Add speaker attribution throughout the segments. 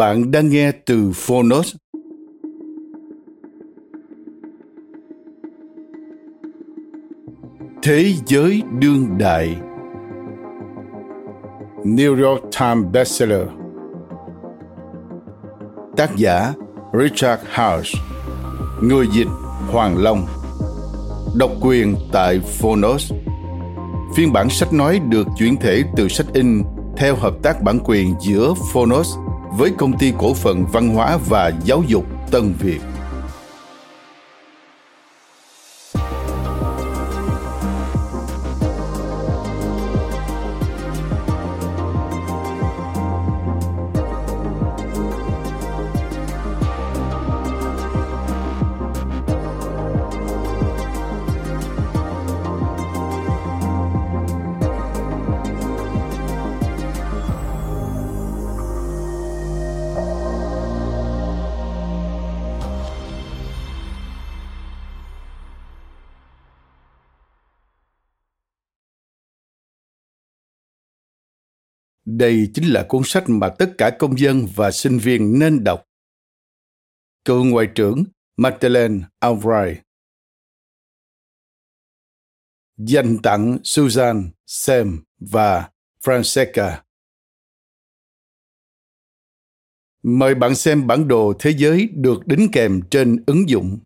Speaker 1: Bạn đang nghe từ Phonos. Thế giới đương đại. New York Times bestseller. Tác giả Richard House Người dịch Hoàng Long. Độc quyền tại Phonos. Phiên bản sách nói được chuyển thể từ sách in theo hợp tác bản quyền giữa Phonos với công ty cổ phần văn hóa và giáo dục Tân Việt. Đây chính là cuốn sách mà tất cả công dân và sinh viên nên đọc. Cựu Ngoại trưởng Madeleine Albright Dành tặng Susan, Sam và Francesca. Mời bạn xem bản đồ thế giới được đính kèm trên ứng dụng.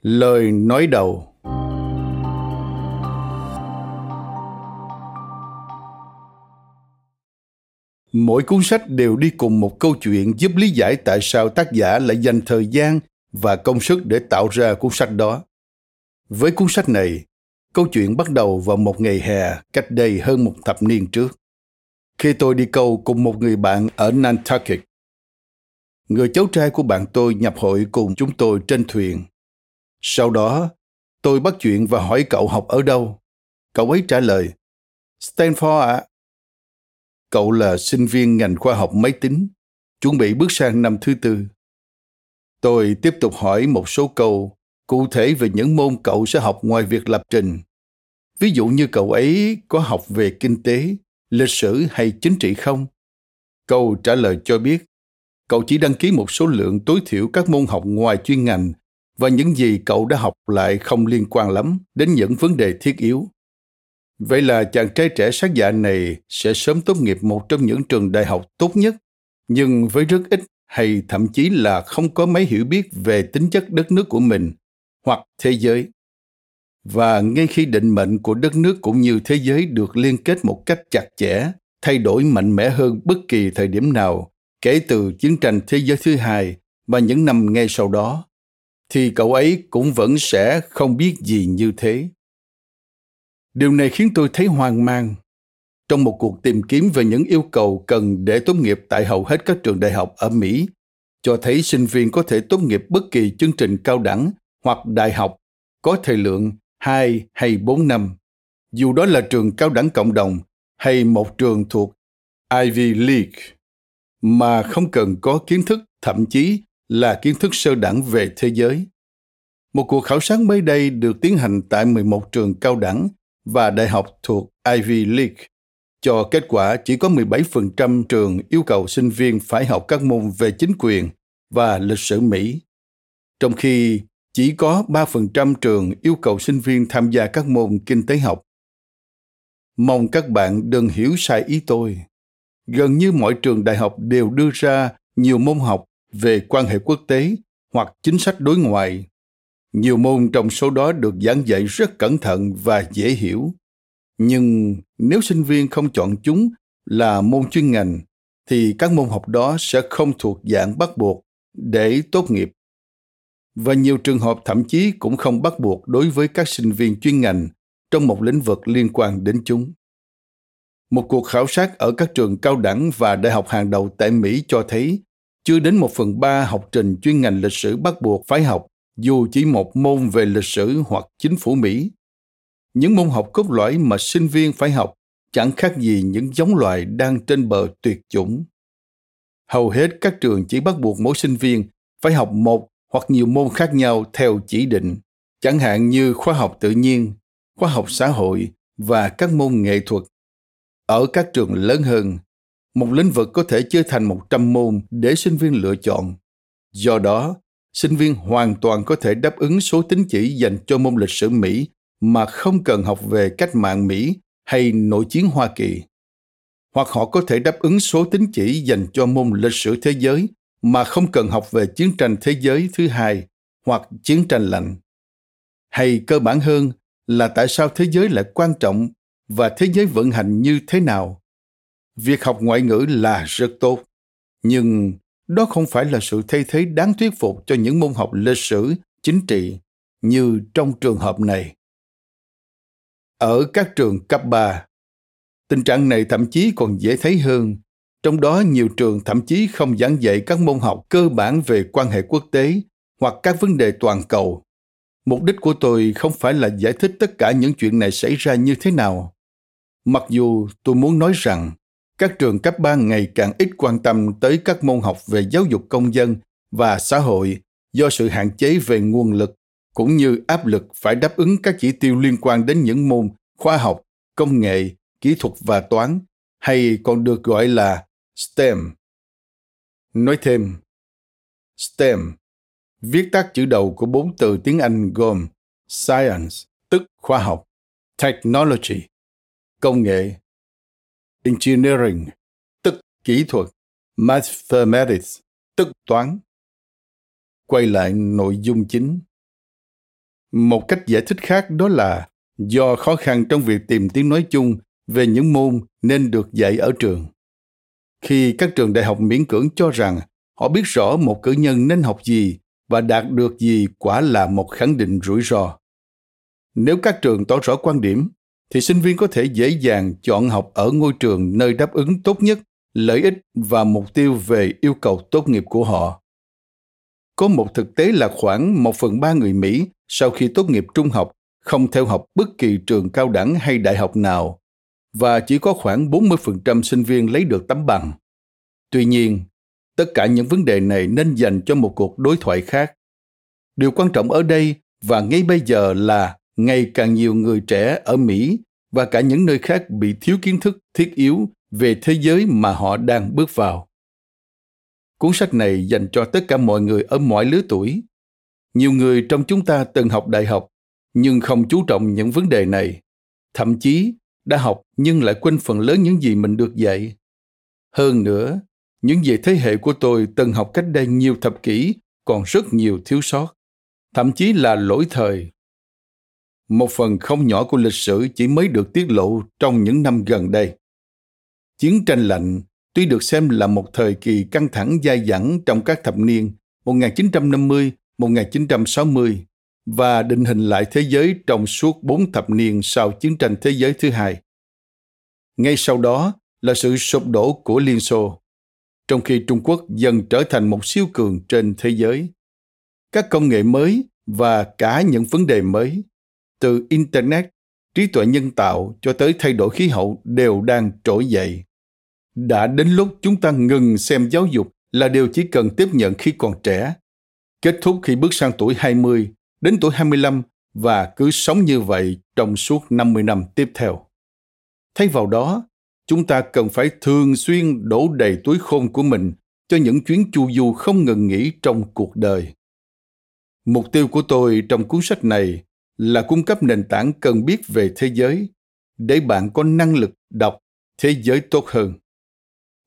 Speaker 1: Lời nói đầu mỗi cuốn sách đều đi cùng một câu chuyện giúp lý giải tại sao tác giả lại dành thời gian và công sức để tạo ra cuốn sách đó. Với cuốn sách này, câu chuyện bắt đầu vào một ngày hè cách đây hơn một thập niên trước. Khi tôi đi câu cùng một người bạn ở nantucket, người cháu trai của bạn tôi nhập hội cùng chúng tôi trên thuyền. Sau đó, tôi bắt chuyện và hỏi cậu học ở đâu. Cậu ấy trả lời, stanford ạ. à. Cậu là sinh viên ngành khoa học máy tính, chuẩn bị bước sang năm thứ tư. Tôi tiếp tục hỏi một số câu cụ thể về những môn cậu sẽ học ngoài việc lập trình. Ví dụ như cậu ấy có học về kinh tế, lịch sử hay chính trị không? Câu trả lời cho biết, cậu chỉ đăng ký một số lượng tối thiểu các môn học ngoài chuyên ngành và những gì cậu đã học lại không liên quan lắm đến những vấn đề thiết yếu. Vậy là chàng trai trẻ sát dạ này sẽ sớm tốt nghiệp một trong những trường đại học tốt nhất, nhưng với rất ít hay thậm chí là không có mấy hiểu biết về tính chất đất nước của mình hoặc thế giới. Và ngay khi định mệnh của đất nước cũng như thế giới được liên kết một cách chặt chẽ, thay đổi mạnh mẽ hơn bất kỳ thời điểm nào kể từ chiến tranh thế giới thứ hai và những năm ngay sau đó, thì cậu ấy cũng vẫn sẽ không biết gì như thế điều này khiến tôi thấy hoang mang trong một cuộc tìm kiếm về những yêu cầu cần để tốt nghiệp tại hầu hết các trường đại học ở mỹ cho thấy sinh viên có thể tốt nghiệp bất kỳ chương trình cao đẳng hoặc đại học có thời lượng 2 hay 4 năm, dù đó là trường cao đẳng cộng đồng hay một trường thuộc Ivy League, mà không cần có kiến thức thậm chí là kiến thức sơ đẳng về thế giới. Một cuộc khảo sát mới đây được tiến hành tại 11 trường cao đẳng và đại học thuộc Ivy League cho kết quả chỉ có 17% trường yêu cầu sinh viên phải học các môn về chính quyền và lịch sử Mỹ, trong khi chỉ có 3% trường yêu cầu sinh viên tham gia các môn kinh tế học. Mong các bạn đừng hiểu sai ý tôi. Gần như mọi trường đại học đều đưa ra nhiều môn học về quan hệ quốc tế hoặc chính sách đối ngoại. Nhiều môn trong số đó được giảng dạy rất cẩn thận và dễ hiểu. Nhưng nếu sinh viên không chọn chúng là môn chuyên ngành, thì các môn học đó sẽ không thuộc dạng bắt buộc để tốt nghiệp và nhiều trường hợp thậm chí cũng không bắt buộc đối với các sinh viên chuyên ngành trong một lĩnh vực liên quan đến chúng. Một cuộc khảo sát ở các trường cao đẳng và đại học hàng đầu tại Mỹ cho thấy chưa đến một phần ba học trình chuyên ngành lịch sử bắt buộc phải học dù chỉ một môn về lịch sử hoặc chính phủ Mỹ. Những môn học cốt lõi mà sinh viên phải học chẳng khác gì những giống loài đang trên bờ tuyệt chủng. Hầu hết các trường chỉ bắt buộc mỗi sinh viên phải học một hoặc nhiều môn khác nhau theo chỉ định, chẳng hạn như khoa học tự nhiên, khoa học xã hội và các môn nghệ thuật. Ở các trường lớn hơn, một lĩnh vực có thể chia thành 100 môn để sinh viên lựa chọn. Do đó, sinh viên hoàn toàn có thể đáp ứng số tín chỉ dành cho môn lịch sử Mỹ mà không cần học về cách mạng Mỹ hay nội chiến Hoa Kỳ. Hoặc họ có thể đáp ứng số tín chỉ dành cho môn lịch sử thế giới mà không cần học về chiến tranh thế giới thứ hai hoặc chiến tranh lạnh. Hay cơ bản hơn là tại sao thế giới lại quan trọng và thế giới vận hành như thế nào. Việc học ngoại ngữ là rất tốt, nhưng đó không phải là sự thay thế đáng thuyết phục cho những môn học lịch sử, chính trị như trong trường hợp này. Ở các trường cấp 3, tình trạng này thậm chí còn dễ thấy hơn trong đó nhiều trường thậm chí không giảng dạy các môn học cơ bản về quan hệ quốc tế hoặc các vấn đề toàn cầu. Mục đích của tôi không phải là giải thích tất cả những chuyện này xảy ra như thế nào. Mặc dù tôi muốn nói rằng các trường cấp 3 ngày càng ít quan tâm tới các môn học về giáo dục công dân và xã hội do sự hạn chế về nguồn lực cũng như áp lực phải đáp ứng các chỉ tiêu liên quan đến những môn khoa học, công nghệ, kỹ thuật và toán hay còn được gọi là STEM. Nói thêm, STEM, viết tắt chữ đầu của bốn từ tiếng Anh gồm Science, tức khoa học, Technology, công nghệ, Engineering, tức kỹ thuật, Mathematics, tức toán. Quay lại nội dung chính. Một cách giải thích khác đó là do khó khăn trong việc tìm tiếng nói chung về những môn nên được dạy ở trường khi các trường đại học miễn cưỡng cho rằng họ biết rõ một cử nhân nên học gì và đạt được gì quả là một khẳng định rủi ro nếu các trường tỏ rõ quan điểm thì sinh viên có thể dễ dàng chọn học ở ngôi trường nơi đáp ứng tốt nhất lợi ích và mục tiêu về yêu cầu tốt nghiệp của họ có một thực tế là khoảng một phần ba người Mỹ sau khi tốt nghiệp trung học không theo học bất kỳ trường cao đẳng hay đại học nào và chỉ có khoảng 40% sinh viên lấy được tấm bằng. Tuy nhiên, tất cả những vấn đề này nên dành cho một cuộc đối thoại khác. Điều quan trọng ở đây và ngay bây giờ là ngày càng nhiều người trẻ ở Mỹ và cả những nơi khác bị thiếu kiến thức thiết yếu về thế giới mà họ đang bước vào. Cuốn sách này dành cho tất cả mọi người ở mọi lứa tuổi. Nhiều người trong chúng ta từng học đại học nhưng không chú trọng những vấn đề này. Thậm chí đã học nhưng lại quên phần lớn những gì mình được dạy. Hơn nữa, những gì thế hệ của tôi từng học cách đây nhiều thập kỷ còn rất nhiều thiếu sót, thậm chí là lỗi thời. Một phần không nhỏ của lịch sử chỉ mới được tiết lộ trong những năm gần đây. Chiến tranh lạnh tuy được xem là một thời kỳ căng thẳng dai dẳng trong các thập niên 1950, 1960, và định hình lại thế giới trong suốt bốn thập niên sau chiến tranh thế giới thứ hai. Ngay sau đó là sự sụp đổ của Liên Xô, trong khi Trung Quốc dần trở thành một siêu cường trên thế giới. Các công nghệ mới và cả những vấn đề mới, từ Internet, trí tuệ nhân tạo cho tới thay đổi khí hậu đều đang trỗi dậy. Đã đến lúc chúng ta ngừng xem giáo dục là điều chỉ cần tiếp nhận khi còn trẻ, kết thúc khi bước sang tuổi 20 đến tuổi 25 và cứ sống như vậy trong suốt 50 năm tiếp theo. Thay vào đó, chúng ta cần phải thường xuyên đổ đầy túi khôn của mình cho những chuyến chu du không ngừng nghỉ trong cuộc đời. Mục tiêu của tôi trong cuốn sách này là cung cấp nền tảng cần biết về thế giới để bạn có năng lực đọc thế giới tốt hơn.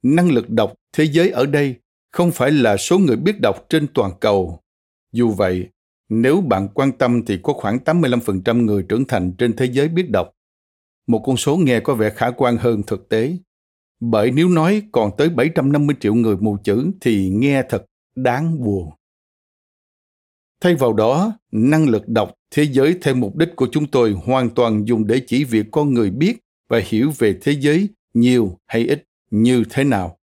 Speaker 1: Năng lực đọc thế giới ở đây không phải là số người biết đọc trên toàn cầu. Dù vậy, nếu bạn quan tâm thì có khoảng 85% người trưởng thành trên thế giới biết đọc. Một con số nghe có vẻ khả quan hơn thực tế. Bởi nếu nói còn tới 750 triệu người mù chữ thì nghe thật đáng buồn. Thay vào đó, năng lực đọc thế giới theo mục đích của chúng tôi hoàn toàn dùng để chỉ việc con người biết và hiểu về thế giới, nhiều hay ít, như thế nào.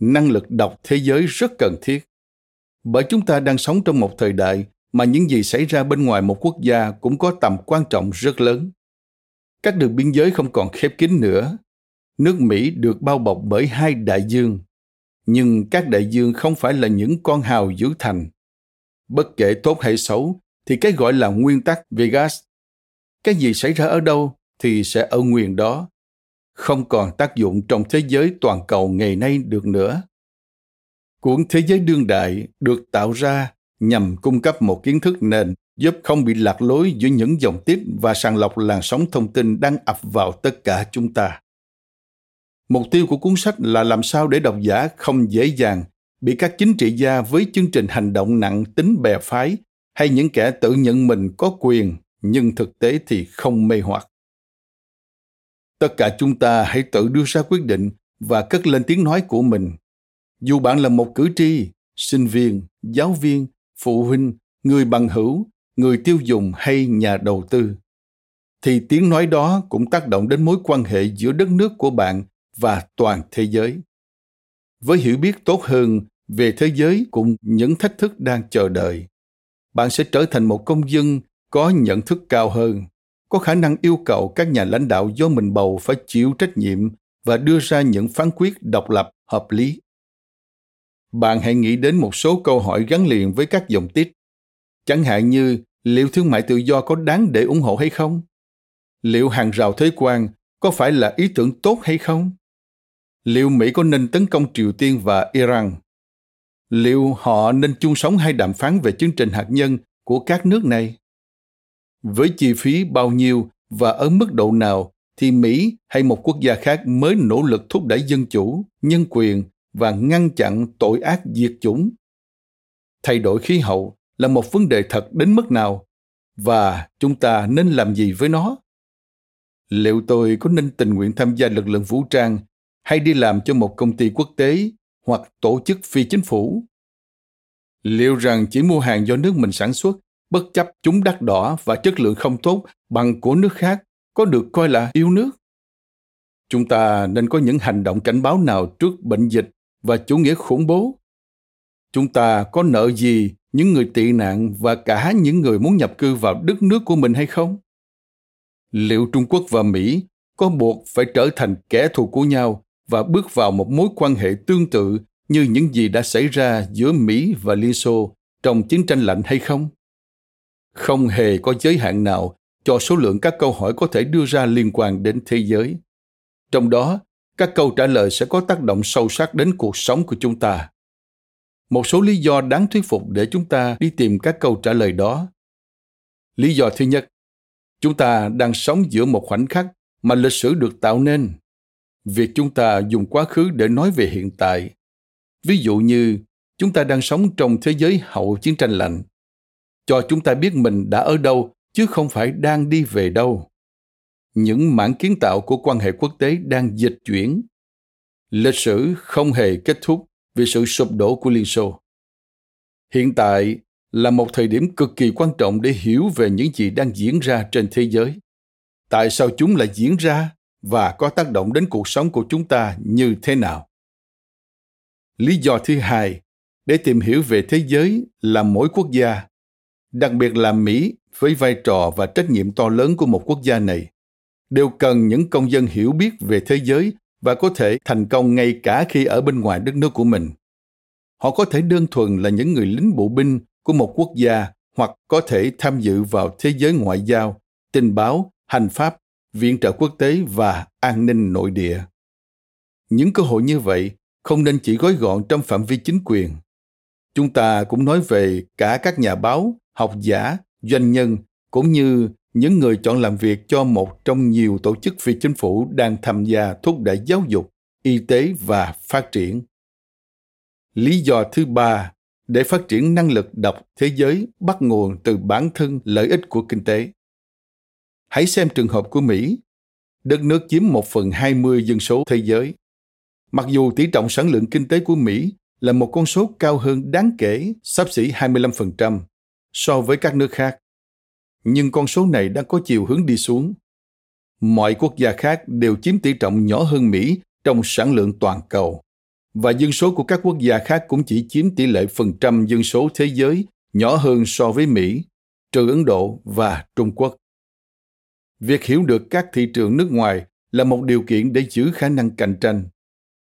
Speaker 1: Năng lực đọc thế giới rất cần thiết. Bởi chúng ta đang sống trong một thời đại mà những gì xảy ra bên ngoài một quốc gia cũng có tầm quan trọng rất lớn. Các đường biên giới không còn khép kín nữa. Nước Mỹ được bao bọc bởi hai đại dương. Nhưng các đại dương không phải là những con hào giữ thành bất kể tốt hay xấu thì cái gọi là nguyên tắc vegas. Cái gì xảy ra ở đâu thì sẽ ở nguyên đó. Không còn tác dụng trong thế giới toàn cầu ngày nay được nữa. Cuốn thế giới đương đại được tạo ra nhằm cung cấp một kiến thức nền giúp không bị lạc lối giữa những dòng tiếp và sàng lọc làn sóng thông tin đang ập vào tất cả chúng ta. Mục tiêu của cuốn sách là làm sao để độc giả không dễ dàng bị các chính trị gia với chương trình hành động nặng tính bè phái hay những kẻ tự nhận mình có quyền, nhưng thực tế thì không mê hoặc. Tất cả chúng ta hãy tự đưa ra quyết định và cất lên tiếng nói của mình. Dù bạn là một cử tri, sinh viên, giáo viên, phụ huynh, người bằng hữu, người tiêu dùng hay nhà đầu tư, thì tiếng nói đó cũng tác động đến mối quan hệ giữa đất nước của bạn và toàn thế giới. Với hiểu biết tốt hơn về thế giới cùng những thách thức đang chờ đợi bạn sẽ trở thành một công dân có nhận thức cao hơn, có khả năng yêu cầu các nhà lãnh đạo do mình bầu phải chịu trách nhiệm và đưa ra những phán quyết độc lập, hợp lý. Bạn hãy nghĩ đến một số câu hỏi gắn liền với các dòng tiết. Chẳng hạn như, liệu thương mại tự do có đáng để ủng hộ hay không? Liệu hàng rào thuế quan có phải là ý tưởng tốt hay không? Liệu mỹ có nên tấn công triều tiên và iran? Liệu họ nên chung sống hay đàm phán về chương trình hạt nhân của các nước này? Với chi phí bao nhiêu và ở mức độ nào thì mỹ hay một quốc gia khác mới nỗ lực thúc đẩy dân chủ, nhân quyền và ngăn chặn tội ác diệt chủng? Thay đổi khí hậu là một vấn đề thật đến mức nào? Và chúng ta nên làm gì với nó? Liệu tôi có nên tình nguyện tham gia lực lượng vũ trang hay đi làm cho một công ty quốc tế hoặc tổ chức phi chính phủ. Liệu rằng chỉ mua hàng do nước mình sản xuất, bất chấp chúng đắt đỏ và chất lượng không tốt bằng của nước khác, có được coi là yêu nước? Chúng ta nên có những hành động cảnh báo nào trước bệnh dịch và chủ nghĩa khủng bố? Chúng ta có nợ gì những người tị nạn và cả những người muốn nhập cư vào đất nước của mình hay không? Liệu trung quốc và mỹ có buộc phải trở thành kẻ thù của nhau và bước vào một mối quan hệ tương tự như những gì đã xảy ra giữa Mỹ và Liên Xô trong chiến tranh lạnh hay không? Không hề có giới hạn nào cho số lượng các câu hỏi có thể đưa ra liên quan đến thế giới. Trong đó, các câu trả lời sẽ có tác động sâu sắc đến cuộc sống của chúng ta. Một số lý do đáng thuyết phục để chúng ta đi tìm các câu trả lời đó. Lý do thứ nhất, chúng ta đang sống giữa một khoảnh khắc mà lịch sử được tạo nên việc chúng ta dùng quá khứ để nói về hiện tại. Ví dụ như, chúng ta đang sống trong thế giới hậu chiến tranh lạnh. Cho chúng ta biết mình đã ở đâu, chứ không phải đang đi về đâu. Những mảng kiến tạo của quan hệ quốc tế đang dịch chuyển. Lịch sử không hề kết thúc vì sự sụp đổ của liên xô. Hiện tại là một thời điểm cực kỳ quan trọng để hiểu về những gì đang diễn ra trên thế giới. Tại sao chúng lại diễn ra? Và có tác động đến cuộc sống của chúng ta như thế nào? Lý do thứ hai để tìm hiểu về thế giới là mỗi quốc gia, đặc biệt là mỹ với vai trò và trách nhiệm to lớn của một quốc gia này, đều cần những công dân hiểu biết về thế giới và có thể thành công ngay cả khi ở bên ngoài đất nước của mình. Họ có thể đơn thuần là những người lính bộ binh của một quốc gia hoặc có thể tham dự vào thế giới ngoại giao, tình báo, hành pháp viện trợ quốc tế và an ninh nội địa những cơ hội như vậy không nên chỉ gói gọn trong phạm vi chính quyền Chúng ta cũng nói về cả các nhà báo, học giả, doanh nhân cũng như những người chọn làm việc cho một trong nhiều tổ chức phi chính phủ đang tham gia thúc đẩy giáo dục, y tế và phát triển. Lý do thứ ba để phát triển năng lực đọc thế giới bắt nguồn từ bản thân lợi ích của kinh tế. Hãy xem trường hợp của Mỹ. Đất nước chiếm một phần 20 dân số thế giới. Mặc dù tỷ trọng sản lượng kinh tế của Mỹ là một con số cao hơn đáng kể, sắp xỉ 25% so với các nước khác. Nhưng con số này đang có chiều hướng đi xuống. Mọi quốc gia khác đều chiếm tỷ trọng nhỏ hơn Mỹ trong sản lượng toàn cầu và dân số của các quốc gia khác cũng chỉ chiếm tỷ lệ phần trăm dân số thế giới nhỏ hơn so với Mỹ, trừ Ấn Độ và Trung Quốc. Việc hiểu được các thị trường nước ngoài là một điều kiện để giữ khả năng cạnh tranh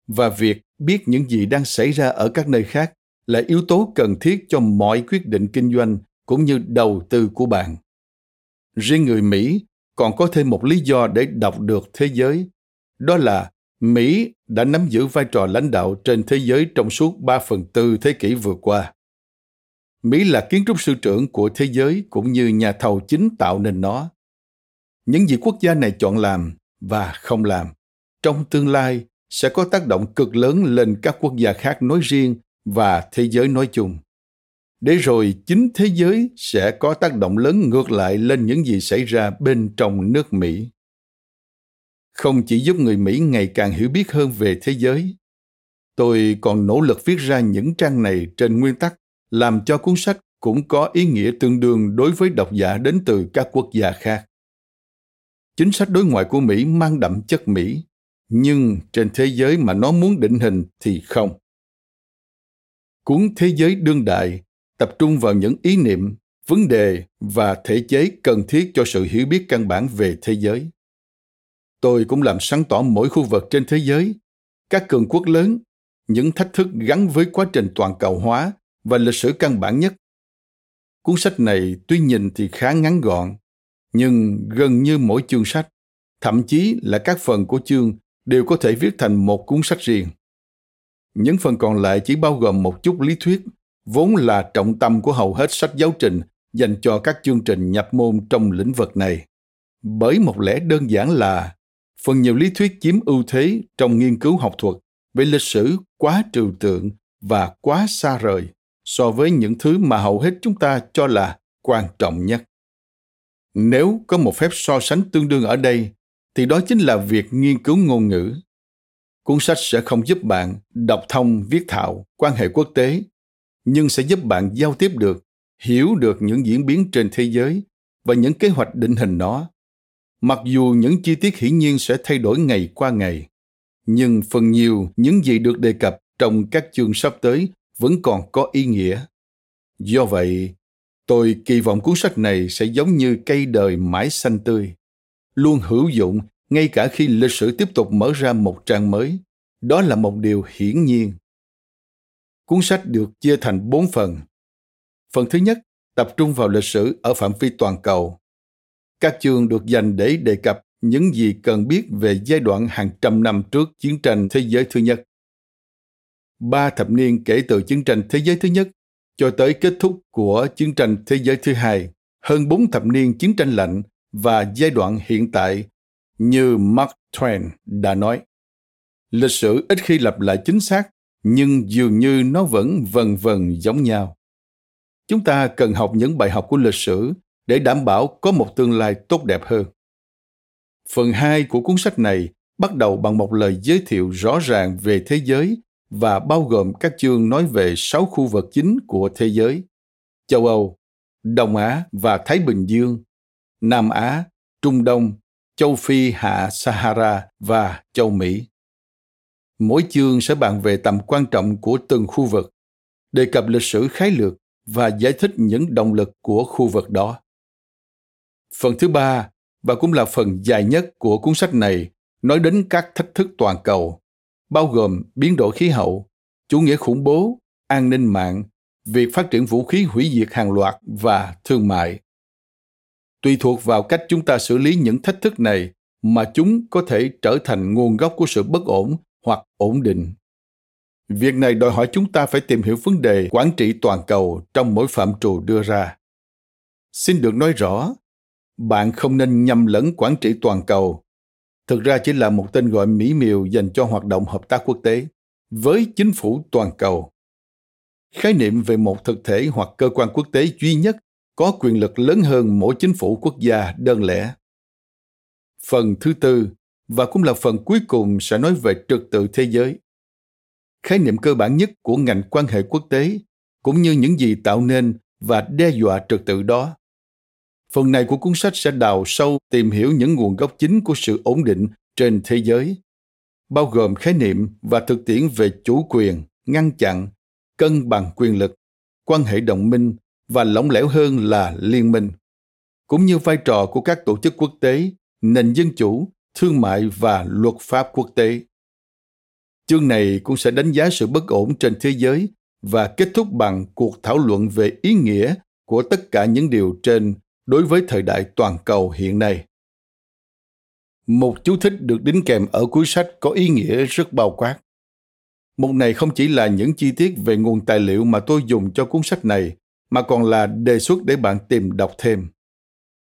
Speaker 1: và việc biết những gì đang xảy ra ở các nơi khác là yếu tố cần thiết cho mọi quyết định kinh doanh cũng như đầu tư của bạn. Riêng người Mỹ còn có thêm một lý do để đọc được thế giới, đó là Mỹ đã nắm giữ vai trò lãnh đạo trên thế giới trong suốt 3 phần tư thế kỷ vừa qua. Mỹ là kiến trúc sư trưởng của thế giới cũng như nhà thầu chính tạo nên nó. Những gì quốc gia này chọn làm và không làm trong tương lai sẽ có tác động cực lớn lên các quốc gia khác nói riêng và thế giới nói chung. Để rồi chính thế giới sẽ có tác động lớn ngược lại lên những gì xảy ra bên trong nước Mỹ không chỉ giúp người Mỹ ngày càng hiểu biết hơn về thế giới, tôi còn nỗ lực viết ra những trang này trên nguyên tắc làm cho cuốn sách cũng có ý nghĩa tương đương đối với độc giả đến từ các quốc gia khác. Chính sách đối ngoại của Mỹ mang đậm chất Mỹ, nhưng trên thế giới mà nó muốn định hình thì không. Cuốn Thế giới đương đại tập trung vào những ý niệm, vấn đề và thể chế cần thiết cho sự hiểu biết căn bản về thế giới tôi cũng làm sáng tỏ mỗi khu vực trên thế giới các cường quốc lớn những thách thức gắn với quá trình toàn cầu hóa và lịch sử căn bản nhất cuốn sách này tuy nhìn thì khá ngắn gọn nhưng gần như mỗi chương sách, thậm chí là các phần của chương, đều có thể viết thành một cuốn sách riêng. Những phần còn lại chỉ bao gồm một chút lý thuyết, vốn là trọng tâm của hầu hết sách giáo trình, dành cho các chương trình nhập môn trong lĩnh vực này. Bởi một lẽ đơn giản là, phần nhiều lý thuyết chiếm ưu thế trong nghiên cứu học thuật về lịch sử quá trừu tượng và quá xa rời so với những thứ mà hầu hết chúng ta cho là quan trọng nhất nếu có một phép so sánh tương đương ở đây, thì đó chính là việc nghiên cứu ngôn ngữ. Cuốn sách sẽ không giúp bạn đọc thông viết thạo quan hệ quốc tế, nhưng sẽ giúp bạn giao tiếp được, hiểu được những diễn biến trên thế giới và những kế hoạch định hình nó. Mặc dù những chi tiết hiển nhiên sẽ thay đổi ngày qua ngày, nhưng phần nhiều những gì được đề cập trong các chương sắp tới vẫn còn có ý nghĩa. Do vậy tôi kỳ vọng cuốn sách này sẽ giống như cây đời mãi xanh tươi, luôn hữu dụng ngay cả khi lịch sử tiếp tục mở ra một trang mới. Đó là một điều hiển nhiên. Cuốn sách được chia thành bốn phần. Phần thứ nhất, tập trung vào lịch sử ở phạm vi toàn cầu. Các chương được dành để đề cập những gì cần biết về giai đoạn hàng trăm năm trước chiến tranh thế giới thứ nhất. Ba thập niên kể từ chiến tranh thế giới thứ nhất cho tới kết thúc của chiến tranh thế giới thứ hai, hơn bốn thập niên chiến tranh lạnh và giai đoạn hiện tại như Mark Twain đã nói. Lịch sử ít khi lặp lại chính xác, nhưng dường như nó vẫn vần vần giống nhau. Chúng ta cần học những bài học của lịch sử để đảm bảo có một tương lai tốt đẹp hơn. Phần 2 của cuốn sách này bắt đầu bằng một lời giới thiệu rõ ràng về thế giới và bao gồm các chương nói về sáu khu vực chính của thế giới: châu Âu, Đông Á và Thái Bình Dương, Nam Á, Trung Đông, châu Phi hạ Sahara và châu Mỹ. Mỗi chương sẽ bàn về tầm quan trọng của từng khu vực, đề cập lịch sử khái lược và giải thích những động lực của khu vực đó. Phần thứ ba, và cũng là phần dài nhất của cuốn sách này, nói đến các thách thức toàn cầu, bao gồm biến đổi khí hậu, chủ nghĩa khủng bố, an ninh mạng, việc phát triển vũ khí hủy diệt hàng loạt và thương mại. Tùy thuộc vào cách chúng ta xử lý những thách thức này mà chúng có thể trở thành nguồn gốc của sự bất ổn hoặc ổn định. Việc này đòi hỏi chúng ta phải tìm hiểu vấn đề quản trị toàn cầu trong mỗi phạm trù đưa ra. Xin được nói rõ, bạn không nên nhầm lẫn quản trị toàn cầu. Thực ra chỉ là một tên gọi mỹ miều dành cho hoạt động hợp tác quốc tế với chính phủ toàn cầu. Khái niệm về một thực thể hoặc cơ quan quốc tế duy nhất có quyền lực lớn hơn mỗi chính phủ quốc gia đơn lẻ. Phần thứ tư, và cũng là phần cuối cùng, sẽ nói về trật tự thế giới. Khái niệm cơ bản nhất của ngành quan hệ quốc tế, cũng như những gì tạo nên và đe dọa trật tự đó. Phần này của cuốn sách sẽ đào sâu tìm hiểu những nguồn gốc chính của sự ổn định trên thế giới, bao gồm khái niệm và thực tiễn về chủ quyền, ngăn chặn, cân bằng quyền lực, quan hệ đồng minh và lỏng lẻo hơn là liên minh, cũng như vai trò của các tổ chức quốc tế, nền dân chủ, thương mại và luật pháp quốc tế. Chương này cũng sẽ đánh giá sự bất ổn trên thế giới và kết thúc bằng cuộc thảo luận về ý nghĩa của tất cả những điều trên đối với thời đại toàn cầu hiện nay. Một chú thích được đính kèm ở cuối sách có ý nghĩa rất bao quát. Một này không chỉ là những chi tiết về nguồn tài liệu mà tôi dùng cho cuốn sách này, mà còn là đề xuất để bạn tìm đọc thêm.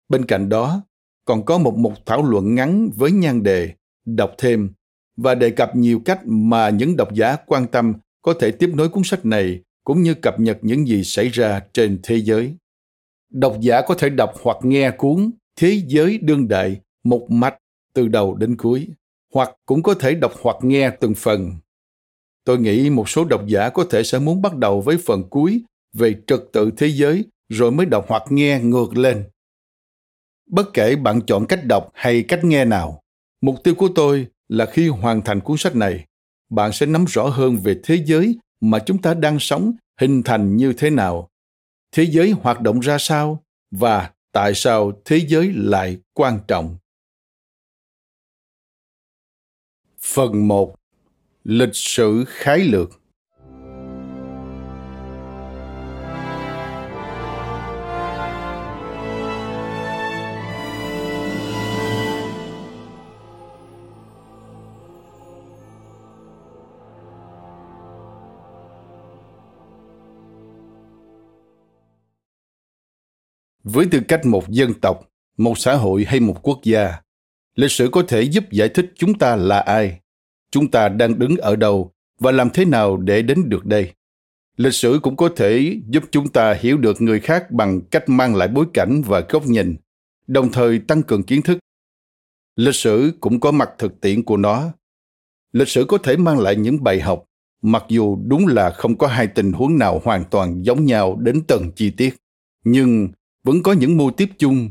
Speaker 1: Bên cạnh đó, còn có một mục thảo luận ngắn với nhan đề đọc thêm và đề cập nhiều cách mà những độc giả quan tâm có thể tiếp nối cuốn sách này cũng như cập nhật những gì xảy ra trên thế giới. Độc giả có thể đọc hoặc nghe cuốn Thế giới đương đại một mạch từ đầu đến cuối, hoặc cũng có thể đọc hoặc nghe từng phần. Tôi nghĩ một số độc giả có thể sẽ muốn bắt đầu với phần cuối về trật tự thế giới rồi mới đọc hoặc nghe ngược lên. Bất kể bạn chọn cách đọc hay cách nghe nào, mục tiêu của tôi là khi hoàn thành cuốn sách này, bạn sẽ nắm rõ hơn về thế giới mà chúng ta đang sống hình thành như thế nào, thế giới hoạt động ra sao và tại sao thế giới lại quan trọng. Phần 1. Lịch sử khái lược với tư cách một dân tộc, một xã hội hay một quốc gia. Lịch sử có thể giúp giải thích chúng ta là ai, chúng ta đang đứng ở đâu và làm thế nào để đến được đây. Lịch sử cũng có thể giúp chúng ta hiểu được người khác bằng cách mang lại bối cảnh và góc nhìn, đồng thời tăng cường kiến thức. Lịch sử cũng có mặt thực tiễn của nó. Lịch sử có thể mang lại những bài học, mặc dù đúng là không có hai tình huống nào hoàn toàn giống nhau đến từng chi tiết, nhưng vẫn có những mô tiếp chung.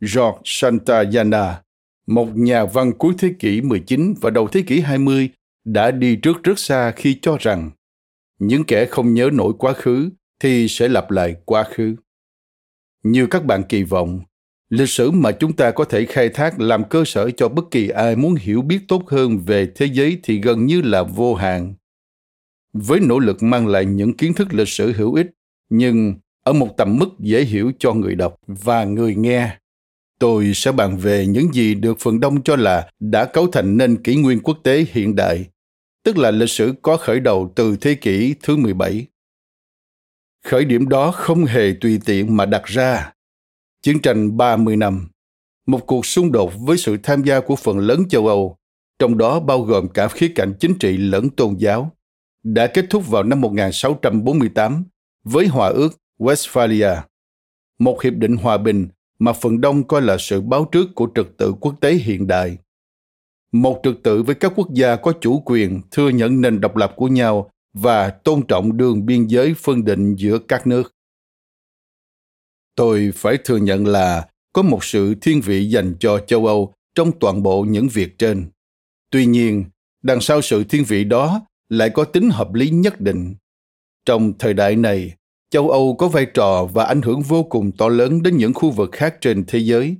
Speaker 1: George Santayana, một nhà văn cuối thế kỷ 19 và đầu thế kỷ 20, đã đi trước rất xa khi cho rằng những kẻ không nhớ nổi quá khứ thì sẽ lặp lại quá khứ. Như các bạn kỳ vọng, lịch sử mà chúng ta có thể khai thác làm cơ sở cho bất kỳ ai muốn hiểu biết tốt hơn về thế giới thì gần như là vô hạn. Với nỗ lực mang lại những kiến thức lịch sử hữu ích, nhưng ở một tầm mức dễ hiểu cho người đọc và người nghe. Tôi sẽ bàn về những gì được phần đông cho là đã cấu thành nên kỷ nguyên quốc tế hiện đại, tức là lịch sử có khởi đầu từ thế kỷ thứ 17. Khởi điểm đó không hề tùy tiện mà đặt ra. Chiến tranh 30 năm, một cuộc xung đột với sự tham gia của phần lớn châu Âu, trong đó bao gồm cả khía cạnh chính trị lẫn tôn giáo, đã kết thúc vào năm 1648 với hòa ước Westphalia, một hiệp định hòa bình mà phần đông coi là sự báo trước của trật tự quốc tế hiện đại. Một trật tự với các quốc gia có chủ quyền thừa nhận nền độc lập của nhau và tôn trọng đường biên giới phân định giữa các nước. Tôi phải thừa nhận là có một sự thiên vị dành cho châu Âu trong toàn bộ những việc trên. Tuy nhiên, đằng sau sự thiên vị đó lại có tính hợp lý nhất định. Trong thời đại này, châu Âu có vai trò và ảnh hưởng vô cùng to lớn đến những khu vực khác trên thế giới,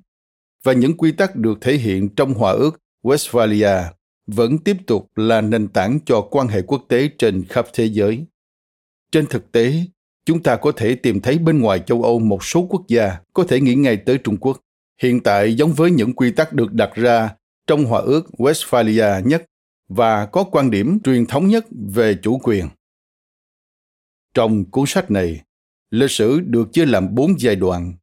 Speaker 1: và những quy tắc được thể hiện trong Hòa ước Westphalia vẫn tiếp tục là nền tảng cho quan hệ quốc tế trên khắp thế giới. Trên thực tế, chúng ta có thể tìm thấy bên ngoài châu Âu một số quốc gia có thể nghĩ ngay tới Trung Quốc, hiện tại giống với những quy tắc được đặt ra trong Hòa ước Westphalia nhất và có quan điểm truyền thống nhất về chủ quyền. Trong cuốn sách này, lịch sử được chia làm bốn giai đoạn.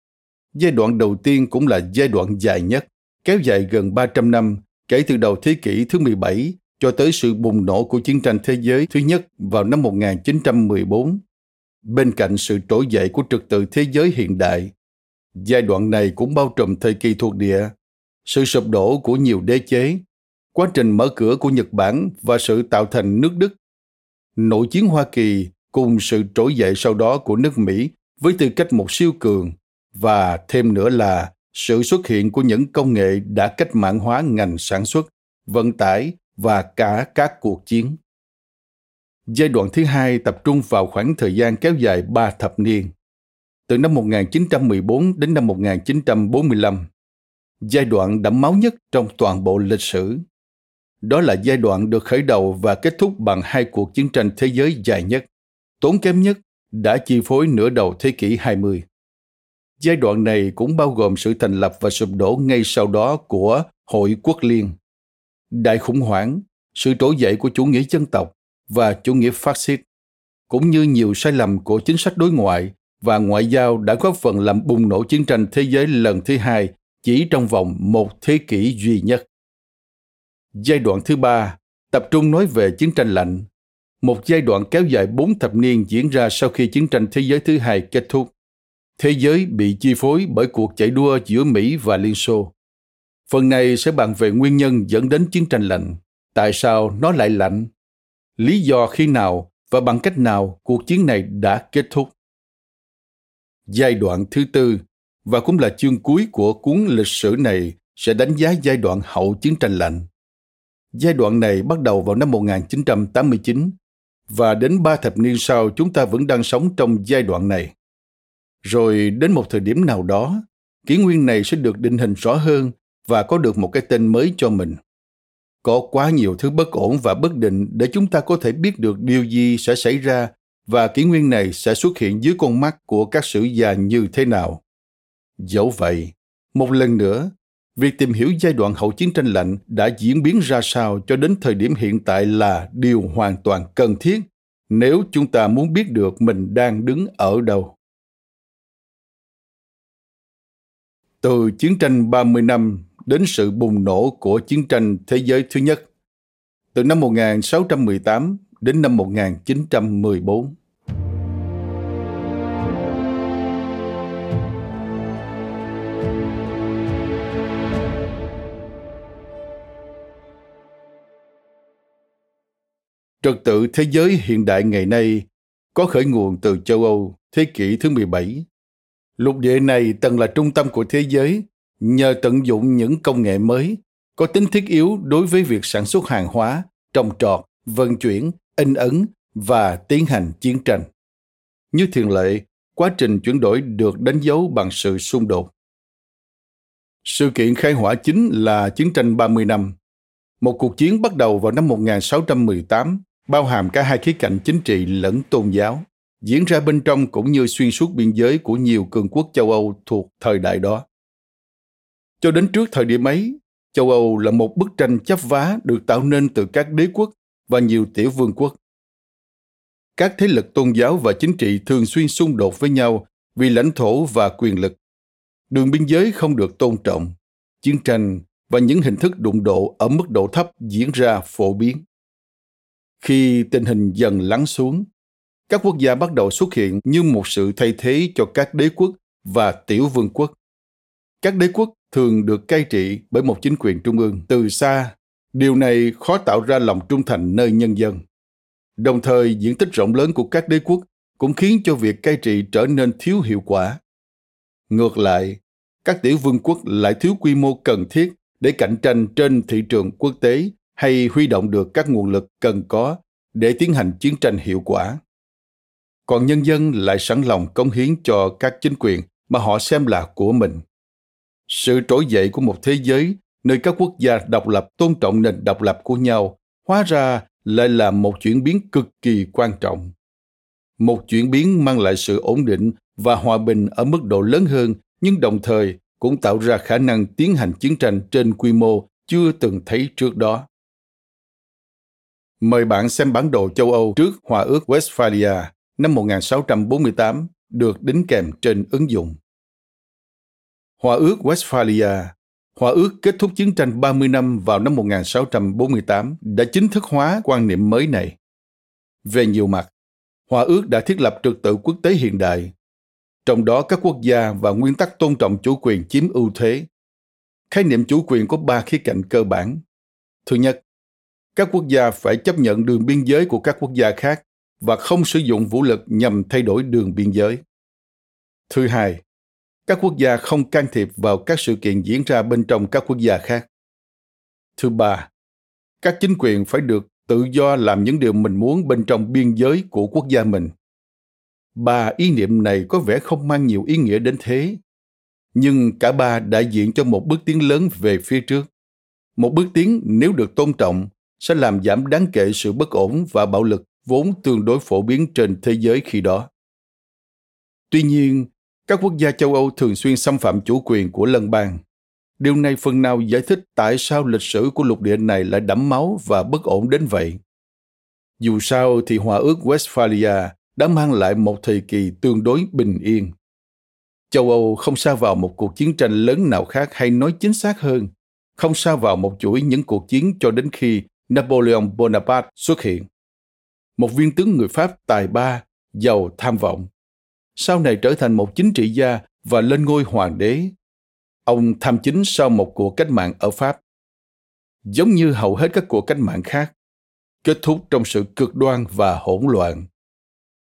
Speaker 1: Giai đoạn đầu tiên cũng là giai đoạn dài nhất, kéo dài gần 300 năm kể từ đầu thế kỷ thứ 17 cho tới sự bùng nổ của chiến tranh thế giới thứ nhất vào năm 1914. Bên cạnh sự trỗi dậy của trật tự thế giới hiện đại, giai đoạn này cũng bao trùm thời kỳ thuộc địa, sự sụp đổ của nhiều đế chế, quá trình mở cửa của Nhật Bản và sự tạo thành nước Đức. Nội chiến Hoa Kỳ cùng sự trỗi dậy sau đó của nước Mỹ với tư cách một siêu cường và thêm nữa là sự xuất hiện của những công nghệ đã cách mạng hóa ngành sản xuất, vận tải và cả các cuộc chiến. Giai đoạn thứ hai tập trung vào khoảng thời gian kéo dài ba thập niên, từ năm 1914 đến năm 1945, giai đoạn đẫm máu nhất trong toàn bộ lịch sử. Đó là giai đoạn được khởi đầu và kết thúc bằng hai cuộc chiến tranh thế giới dài nhất, tốn kém nhất, đã chi phối nửa đầu thế kỷ 20. Giai đoạn này cũng bao gồm sự thành lập và sụp đổ ngay sau đó của Hội Quốc Liên. Đại khủng hoảng, sự trỗi dậy của chủ nghĩa dân tộc và chủ nghĩa phát xít, cũng như nhiều sai lầm của chính sách đối ngoại và ngoại giao đã góp phần làm bùng nổ chiến tranh thế giới lần thứ hai chỉ trong vòng một thế kỷ duy nhất. Giai đoạn thứ ba tập trung nói về chiến tranh lạnh, một giai đoạn kéo dài bốn thập niên diễn ra sau khi chiến tranh thế giới thứ hai kết thúc. Thế giới bị chi phối bởi cuộc chạy đua giữa Mỹ và Liên Xô. Phần này sẽ bàn về nguyên nhân dẫn đến chiến tranh lạnh, tại sao nó lại lạnh, lý do khi nào và bằng cách nào cuộc chiến này đã kết thúc. Giai đoạn thứ tư và cũng là chương cuối của cuốn lịch sử này sẽ đánh giá giai đoạn hậu chiến tranh lạnh. Giai đoạn này bắt đầu vào năm 1989 và đến ba thập niên sau chúng ta vẫn đang sống trong giai đoạn này. Rồi đến một thời điểm nào đó, kỷ nguyên này sẽ được định hình rõ hơn và có được một cái tên mới cho mình. Có quá nhiều thứ bất ổn và bất định để chúng ta có thể biết được điều gì sẽ xảy ra và kỷ nguyên này sẽ xuất hiện dưới con mắt của các sử gia như thế nào. Dẫu vậy, một lần nữa, việc tìm hiểu giai đoạn hậu chiến tranh lạnh đã diễn biến ra sao cho đến thời điểm hiện tại là điều hoàn toàn cần thiết nếu chúng ta muốn biết được mình đang đứng ở đâu. Từ chiến tranh 30 năm đến sự bùng nổ của chiến tranh thế giới thứ nhất, từ năm 1618 đến năm 1914. Trật tự thế giới hiện đại ngày nay có khởi nguồn từ châu Âu thế kỷ thứ 17. Lục địa này từng là trung tâm của thế giới nhờ tận dụng những công nghệ mới có tính thiết yếu đối với việc sản xuất hàng hóa, trồng trọt, vận chuyển, in ấn và tiến hành chiến tranh. Như thường lệ, quá trình chuyển đổi được đánh dấu bằng sự xung đột. Sự kiện khai hỏa chính là chiến tranh 30 năm. Một cuộc chiến bắt đầu vào năm 1618 bao hàm cả hai khía cạnh chính trị lẫn tôn giáo, diễn ra bên trong cũng như xuyên suốt biên giới của nhiều cường quốc châu Âu thuộc thời đại đó. Cho đến trước thời điểm ấy, châu Âu là một bức tranh chấp vá được tạo nên từ các đế quốc và nhiều tiểu vương quốc. Các thế lực tôn giáo và chính trị thường xuyên xung đột với nhau vì lãnh thổ và quyền lực. Đường biên giới không được tôn trọng, chiến tranh và những hình thức đụng độ ở mức độ thấp diễn ra phổ biến. Khi tình hình dần lắng xuống, các quốc gia bắt đầu xuất hiện như một sự thay thế cho các đế quốc và tiểu vương quốc. Các đế quốc thường được cai trị bởi một chính quyền trung ương từ xa. Điều này khó tạo ra lòng trung thành nơi nhân dân. Đồng thời, diện tích rộng lớn của các đế quốc cũng khiến cho việc cai trị trở nên thiếu hiệu quả. Ngược lại, các tiểu vương quốc lại thiếu quy mô cần thiết để cạnh tranh trên thị trường quốc tế hay huy động được các nguồn lực cần có để tiến hành chiến tranh hiệu quả. Còn nhân dân lại sẵn lòng cống hiến cho các chính quyền mà họ xem là của mình. Sự trỗi dậy của một thế giới nơi các quốc gia độc lập tôn trọng nền độc lập của nhau hóa ra lại là một chuyển biến cực kỳ quan trọng. Một chuyển biến mang lại sự ổn định và hòa bình ở mức độ lớn hơn, nhưng đồng thời cũng tạo ra khả năng tiến hành chiến tranh trên quy mô chưa từng thấy trước đó. Mời bạn xem bản đồ châu Âu trước Hòa ước Westphalia năm 1648 được đính kèm trên ứng dụng. Hòa ước Westphalia, hòa ước kết thúc chiến tranh 30 năm vào năm 1648 đã chính thức hóa quan niệm mới này. Về nhiều mặt, hòa ước đã thiết lập trật tự quốc tế hiện đại, trong đó các quốc gia và nguyên tắc tôn trọng chủ quyền chiếm ưu thế. Khái niệm chủ quyền có ba khía cạnh cơ bản. Thứ nhất, các quốc gia phải chấp nhận đường biên giới của các quốc gia khác và không sử dụng vũ lực nhằm thay đổi đường biên giới. Thứ hai, các quốc gia không can thiệp vào các sự kiện diễn ra bên trong các quốc gia khác. Thứ ba, các chính quyền phải được tự do làm những điều mình muốn bên trong biên giới của quốc gia mình. Ba ý niệm này có vẻ không mang nhiều ý nghĩa đến thế, nhưng cả ba đại diện cho một bước tiến lớn về phía trước. Một bước tiến nếu được tôn trọng sẽ làm giảm đáng kể sự bất ổn và bạo lực vốn tương đối phổ biến trên thế giới khi đó. Tuy nhiên, các quốc gia châu Âu thường xuyên xâm phạm chủ quyền của lân bang. Điều này phần nào giải thích tại sao lịch sử của lục địa này lại đẫm máu và bất ổn đến vậy. Dù sao thì Hòa ước Westphalia đã mang lại một thời kỳ tương đối bình yên. Châu Âu không sa vào một cuộc chiến tranh lớn nào khác hay nói chính xác hơn, không sa vào một chuỗi những cuộc chiến cho đến khi Napoleon Bonaparte xuất hiện. Một viên tướng người Pháp tài ba, giàu tham vọng. Sau này trở thành một chính trị gia và lên ngôi hoàng đế. Ông tham chính sau một cuộc cách mạng ở Pháp. Giống như hầu hết các cuộc cách mạng khác, kết thúc trong sự cực đoan và hỗn loạn.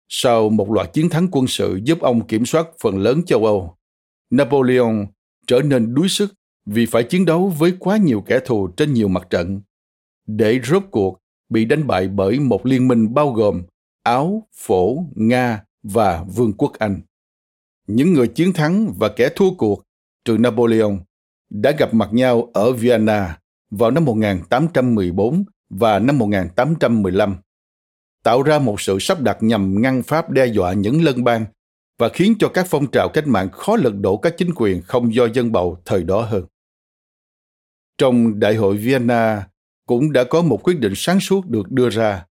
Speaker 1: Sau một loạt chiến thắng quân sự giúp ông kiểm soát phần lớn châu Âu, Napoleon trở nên đuối sức vì phải chiến đấu với quá nhiều kẻ thù trên nhiều mặt trận để rốt cuộc bị đánh bại bởi một liên minh bao gồm Áo, Phổ, Nga và Vương quốc Anh. Những người chiến thắng và kẻ thua cuộc, trừ Napoleon, đã gặp mặt nhau ở Vienna vào năm 1814 và năm 1815, tạo ra một sự sắp đặt nhằm ngăn Pháp đe dọa những lân bang và khiến cho các phong trào cách mạng khó lật đổ các chính quyền không do dân bầu thời đó hơn. Trong Đại hội Vienna cũng đã có một quyết định sáng suốt được đưa ra.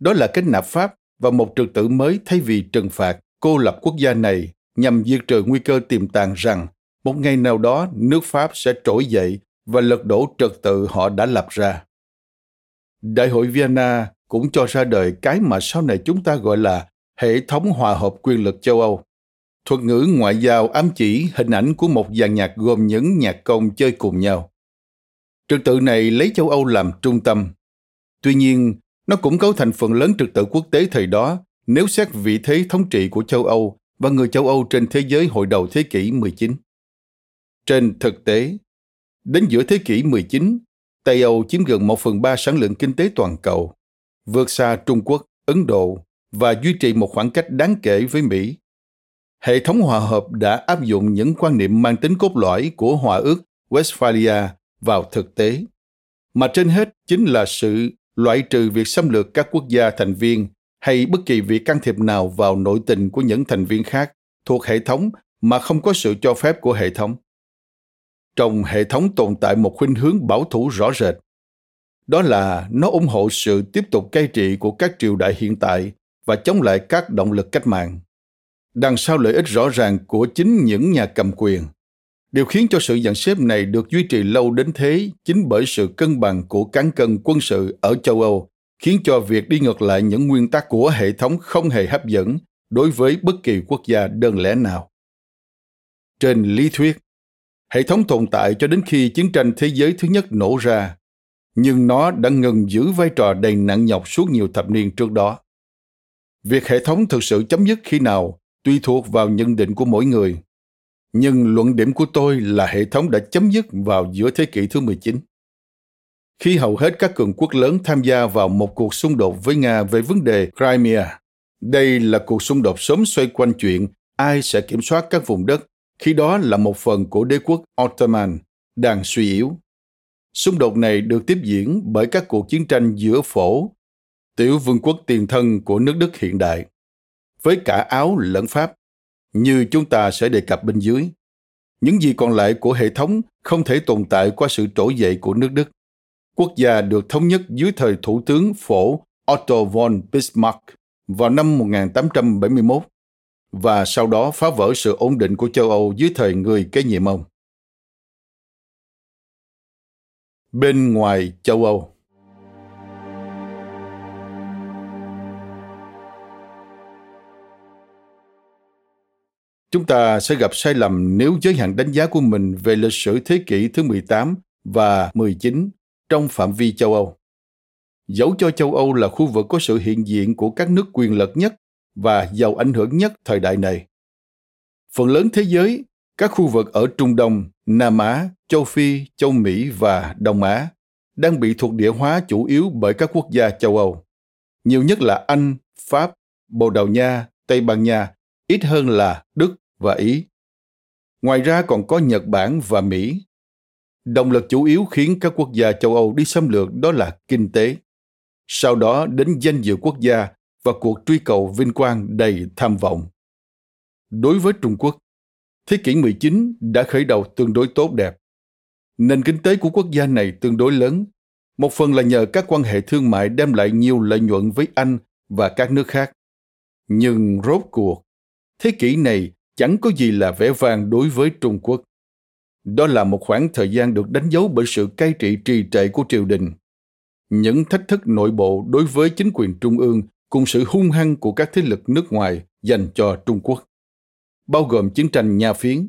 Speaker 1: Đó là kết nạp Pháp và một trật tự mới thay vì trừng phạt, cô lập quốc gia này nhằm diệt trừ nguy cơ tiềm tàng rằng một ngày nào đó nước Pháp sẽ trỗi dậy và lật đổ trật tự họ đã lập ra. Đại hội Vienna cũng cho ra đời cái mà sau này chúng ta gọi là hệ thống hòa hợp quyền lực châu Âu. Thuật ngữ ngoại giao ám chỉ hình ảnh của một dàn nhạc gồm những nhạc công chơi cùng nhau. Trật tự này lấy châu Âu làm trung tâm. Tuy nhiên, nó cũng cấu thành phần lớn trật tự quốc tế thời đó nếu xét vị thế thống trị của châu Âu và người châu Âu trên thế giới hồi đầu thế kỷ 19. Trên thực tế, đến giữa thế kỷ 19, Tây Âu chiếm gần một phần ba sản lượng kinh tế toàn cầu, vượt xa Trung Quốc, Ấn Độ và duy trì một khoảng cách đáng kể với Mỹ. Hệ thống hòa hợp đã áp dụng những quan niệm mang tính cốt lõi của Hòa ước Westphalia vào thực tế. Mà trên hết chính là sự loại trừ việc xâm lược các quốc gia thành viên hay bất kỳ việc can thiệp nào vào nội tình của những thành viên khác thuộc hệ thống mà không có sự cho phép của hệ thống. Trong hệ thống tồn tại một khuynh hướng bảo thủ rõ rệt, đó là nó ủng hộ sự tiếp tục cai trị của các triều đại hiện tại và chống lại các động lực cách mạng, đằng sau lợi ích rõ ràng của chính những nhà cầm quyền. Điều khiến cho sự dàn xếp này được duy trì lâu đến thế chính bởi sự cân bằng của cán cân quân sự ở châu Âu, khiến cho việc đi ngược lại những nguyên tắc của hệ thống không hề hấp dẫn đối với bất kỳ quốc gia đơn lẻ nào. Trên lý thuyết, hệ thống tồn tại cho đến khi chiến tranh thế giới thứ nhất nổ ra, nhưng nó đã ngừng giữ vai trò đầy nặng nhọc suốt nhiều thập niên trước đó. Việc hệ thống thực sự chấm dứt khi nào tùy thuộc vào nhận định của mỗi người nhưng luận điểm của tôi là hệ thống đã chấm dứt vào giữa thế kỷ thứ 19. Khi hầu hết các cường quốc lớn tham gia vào một cuộc xung đột với Nga về vấn đề Crimea, đây là cuộc xung đột sớm xoay quanh chuyện ai sẽ kiểm soát các vùng đất, khi đó là một phần của đế quốc Ottoman đang suy yếu. Xung đột này được tiếp diễn bởi các cuộc chiến tranh giữa phổ, tiểu vương quốc tiền thân của nước Đức hiện đại, với cả Áo lẫn Pháp như chúng ta sẽ đề cập bên dưới. Những gì còn lại của hệ thống không thể tồn tại qua sự trỗi dậy của nước Đức. quốc gia được thống nhất dưới thời Thủ tướng phổ Otto von Bismarck vào năm 1871 và sau đó phá vỡ sự ổn định của châu Âu dưới thời người kế nhiệm ông. Bên ngoài châu Âu Chúng ta sẽ gặp sai lầm nếu giới hạn đánh giá của mình về lịch sử thế kỷ thứ 18 và 19 trong phạm vi châu Âu. Dẫu cho châu Âu là khu vực có sự hiện diện của các nước quyền lực nhất và giàu ảnh hưởng nhất thời đại này. Phần lớn thế giới, các khu vực ở Trung Đông, Nam Á, châu Phi, châu Mỹ và Đông Á đang bị thuộc địa hóa chủ yếu bởi các quốc gia châu Âu. Nhiều nhất là Anh, Pháp, Bồ Đào Nha, Tây Ban Nha, ít hơn là Đức và Ý. Ngoài ra còn có Nhật Bản và Mỹ. Động lực chủ yếu khiến các quốc gia châu Âu đi xâm lược đó là kinh tế. Sau đó đến danh dự quốc gia và cuộc truy cầu vinh quang đầy tham vọng. Đối với Trung Quốc, thế kỷ 19 đã khởi đầu tương đối tốt đẹp. Nền kinh tế của quốc gia này tương đối lớn, một phần là nhờ các quan hệ thương mại đem lại nhiều lợi nhuận với Anh và các nước khác. Nhưng rốt cuộc, thế kỷ này chẳng có gì là vẻ vang đối với Trung Quốc. Đó là một khoảng thời gian được đánh dấu bởi sự cai trị trì trệ của triều đình. Những thách thức nội bộ đối với chính quyền trung ương cùng sự hung hăng của các thế lực nước ngoài dành cho Trung Quốc, bao gồm chiến tranh nhà phiến.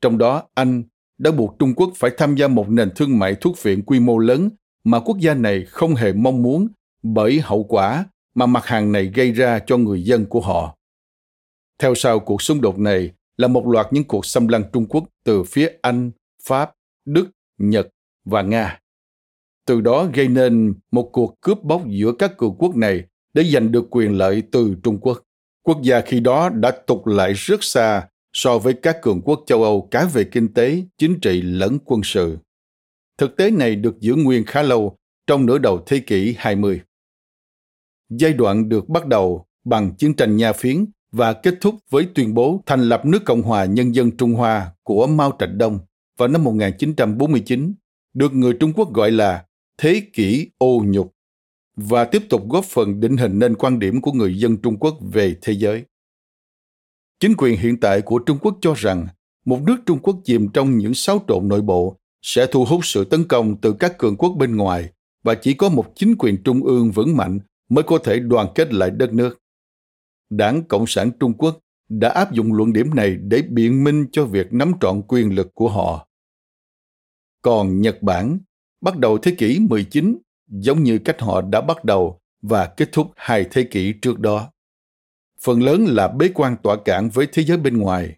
Speaker 1: Trong đó, Anh đã buộc Trung Quốc phải tham gia một nền thương mại thuốc viện quy mô lớn mà quốc gia này không hề mong muốn bởi hậu quả mà mặt hàng này gây ra cho người dân của họ. Theo sau cuộc xung đột này là một loạt những cuộc xâm lăng Trung Quốc từ phía Anh, Pháp, Đức, Nhật và Nga. Từ đó gây nên một cuộc cướp bóc giữa các cường quốc này để giành được quyền lợi từ Trung Quốc. Quốc gia khi đó đã tụt lại rất xa so với các cường quốc châu Âu cả về kinh tế, chính trị lẫn quân sự. Thực tế này được giữ nguyên khá lâu trong nửa đầu thế kỷ 20. Giai đoạn được bắt đầu bằng chiến tranh Nha Phiến và kết thúc với tuyên bố thành lập nước Cộng hòa Nhân dân Trung Hoa của Mao Trạch Đông vào năm 1949, được người Trung Quốc gọi là Thế kỷ ô nhục và tiếp tục góp phần định hình nên quan điểm của người dân Trung Quốc về thế giới. Chính quyền hiện tại của Trung Quốc cho rằng một nước Trung Quốc chìm trong những xáo trộn nội bộ sẽ thu hút sự tấn công từ các cường quốc bên ngoài và chỉ có một chính quyền trung ương vững mạnh mới có thể đoàn kết lại đất nước. Đảng Cộng sản Trung Quốc đã áp dụng luận điểm này để biện minh cho việc nắm trọn quyền lực của họ. Còn Nhật Bản, bắt đầu thế kỷ 19 giống như cách họ đã bắt đầu và kết thúc hai thế kỷ trước đó. Phần lớn là bế quan tỏa cản với thế giới bên ngoài.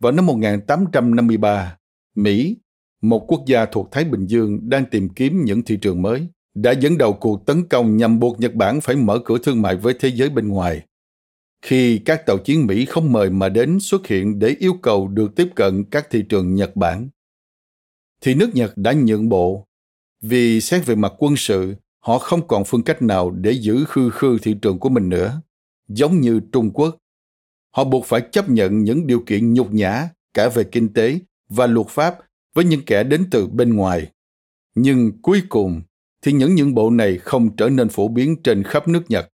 Speaker 1: Vào năm 1853, Mỹ, một quốc gia thuộc Thái Bình Dương đang tìm kiếm những thị trường mới, đã dẫn đầu cuộc tấn công nhằm buộc Nhật Bản phải mở cửa thương mại với thế giới bên ngoài. Khi các tàu chiến Mỹ không mời mà đến xuất hiện để yêu cầu được tiếp cận các thị trường Nhật Bản, thì nước Nhật đã nhượng bộ vì xét về mặt quân sự, họ không còn phương cách nào để giữ khư khư thị trường của mình nữa. Giống như Trung Quốc, họ buộc phải chấp nhận những điều kiện nhục nhã cả về kinh tế và luật pháp với những kẻ đến từ bên ngoài. Nhưng cuối cùng thì những nhượng bộ này không trở nên phổ biến trên khắp nước Nhật,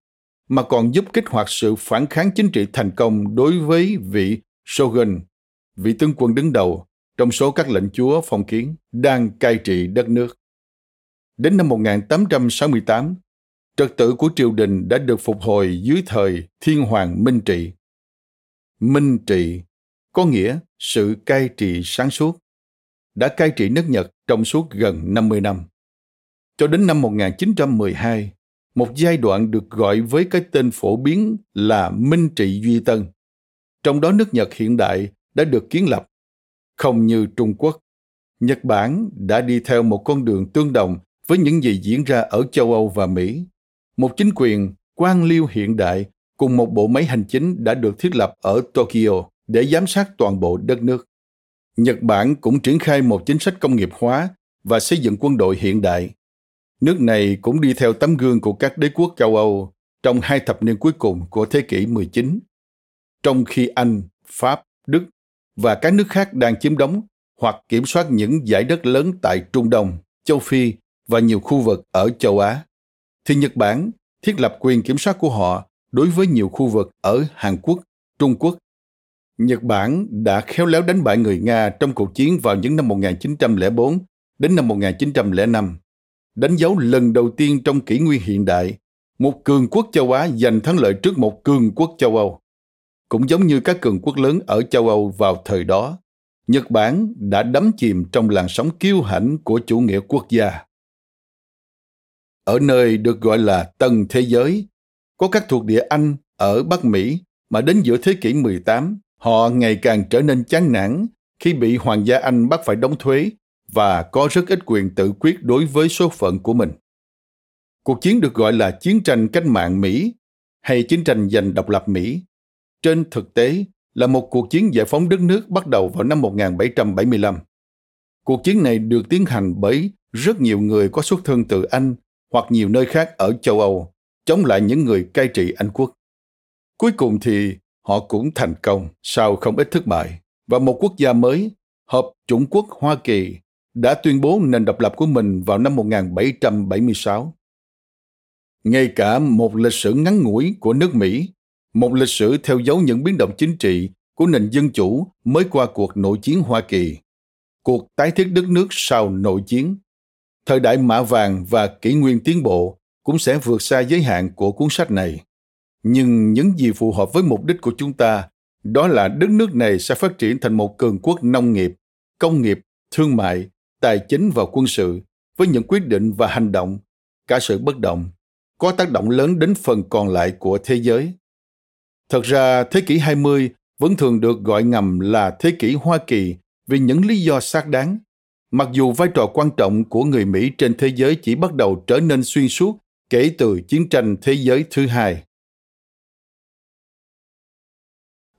Speaker 1: mà còn giúp kích hoạt sự phản kháng chính trị thành công đối với vị Shogun, vị tướng quân đứng đầu trong số các lệnh chúa phong kiến đang cai trị đất nước. Đến năm 1868, trật tự của triều đình đã được phục hồi dưới thời Thiên Hoàng Minh Trị. Minh Trị có nghĩa sự cai trị sáng suốt, đã cai trị nước Nhật trong suốt gần 50 năm. Cho đến năm 1912, một giai đoạn được gọi với cái tên phổ biến là Minh Trị Duy Tân. Trong đó nước Nhật hiện đại đã được kiến lập. Không như Trung Quốc, Nhật Bản đã đi theo một con đường tương đồng với những gì diễn ra ở châu Âu và Mỹ. Một chính quyền quan liêu hiện đại cùng một bộ máy hành chính đã được thiết lập ở Tokyo để giám sát toàn bộ đất nước. Nhật Bản cũng triển khai một chính sách công nghiệp hóa và xây dựng quân đội hiện đại. Nước này cũng đi theo tấm gương của các đế quốc châu Âu trong hai thập niên cuối cùng của thế kỷ 19. Trong khi Anh, Pháp, Đức và các nước khác đang chiếm đóng hoặc kiểm soát những giải đất lớn tại Trung Đông, châu Phi và nhiều khu vực ở châu Á, thì Nhật Bản thiết lập quyền kiểm soát của họ đối với nhiều khu vực ở Hàn Quốc, Trung Quốc. Nhật Bản đã khéo léo đánh bại người Nga trong cuộc chiến vào những năm 1904 đến năm 1905, đánh dấu lần đầu tiên trong kỷ nguyên hiện đại, một cường quốc châu Á giành thắng lợi trước một cường quốc châu Âu. Cũng giống như các cường quốc lớn ở châu Âu vào thời đó, Nhật Bản đã đắm chìm trong làn sóng kiêu hãnh của chủ nghĩa quốc gia. Ở nơi được gọi là tầng Thế Giới, có các thuộc địa Anh ở Bắc Mỹ mà đến giữa thế kỷ 18, họ ngày càng trở nên chán nản khi bị Hoàng gia Anh bắt phải đóng thuế và có rất ít quyền tự quyết đối với số phận của mình. Cuộc chiến được gọi là chiến tranh cách mạng Mỹ hay chiến tranh giành độc lập Mỹ. Trên thực tế là một cuộc chiến giải phóng đất nước bắt đầu vào năm 1775. Cuộc chiến này được tiến hành bởi rất nhiều người có xuất thân từ Anh hoặc nhiều nơi khác ở châu Âu, chống lại những người cai trị Anh quốc. Cuối cùng thì họ cũng thành công sau không ít thất bại và một quốc gia mới, Hợp Chủng quốc Hoa Kỳ, đã tuyên bố nền độc lập của mình vào năm 1776. Ngay cả một lịch sử ngắn ngủi của nước Mỹ, một lịch sử theo dấu những biến động chính trị của nền dân chủ mới qua cuộc nội chiến Hoa Kỳ, cuộc tái thiết đất nước sau nội chiến thời đại mã vàng và kỷ nguyên tiến bộ cũng sẽ vượt xa giới hạn của cuốn sách này. Nhưng những gì phù hợp với mục đích của chúng ta đó là đất nước này sẽ phát triển thành một cường quốc nông nghiệp, công nghiệp, thương mại, tài chính và quân sự với những quyết định và hành động, cả sự bất động, có tác động lớn đến phần còn lại của thế giới. Thật ra, thế kỷ 20 vẫn thường được gọi ngầm là thế kỷ Hoa Kỳ vì những lý do xác đáng mặc dù vai trò quan trọng của người Mỹ trên thế giới chỉ bắt đầu trở nên xuyên suốt kể từ chiến tranh thế giới thứ hai.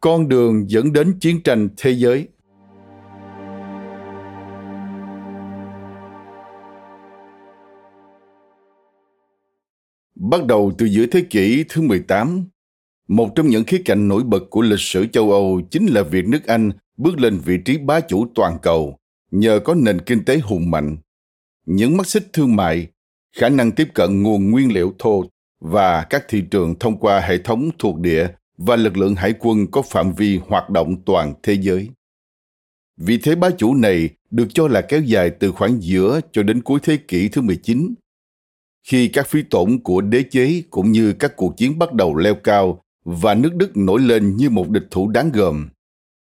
Speaker 1: Con đường dẫn đến chiến tranh thế giới Bắt đầu từ giữa thế kỷ thứ 18, một trong những khía cạnh nổi bật của lịch sử châu Âu chính là việc nước Anh bước lên vị trí bá chủ toàn cầu nhờ có nền kinh tế hùng mạnh, những mắt xích thương mại, khả năng tiếp cận nguồn nguyên liệu thô và các thị trường thông qua hệ thống thuộc địa và lực lượng hải quân có phạm vi hoạt động toàn thế giới. Vị thế bá chủ này được cho là kéo dài từ khoảng giữa cho đến cuối thế kỷ thứ 19. Khi các phí tổn của đế chế cũng như các cuộc chiến bắt đầu leo cao và nước Đức nổi lên như một địch thủ đáng gờm.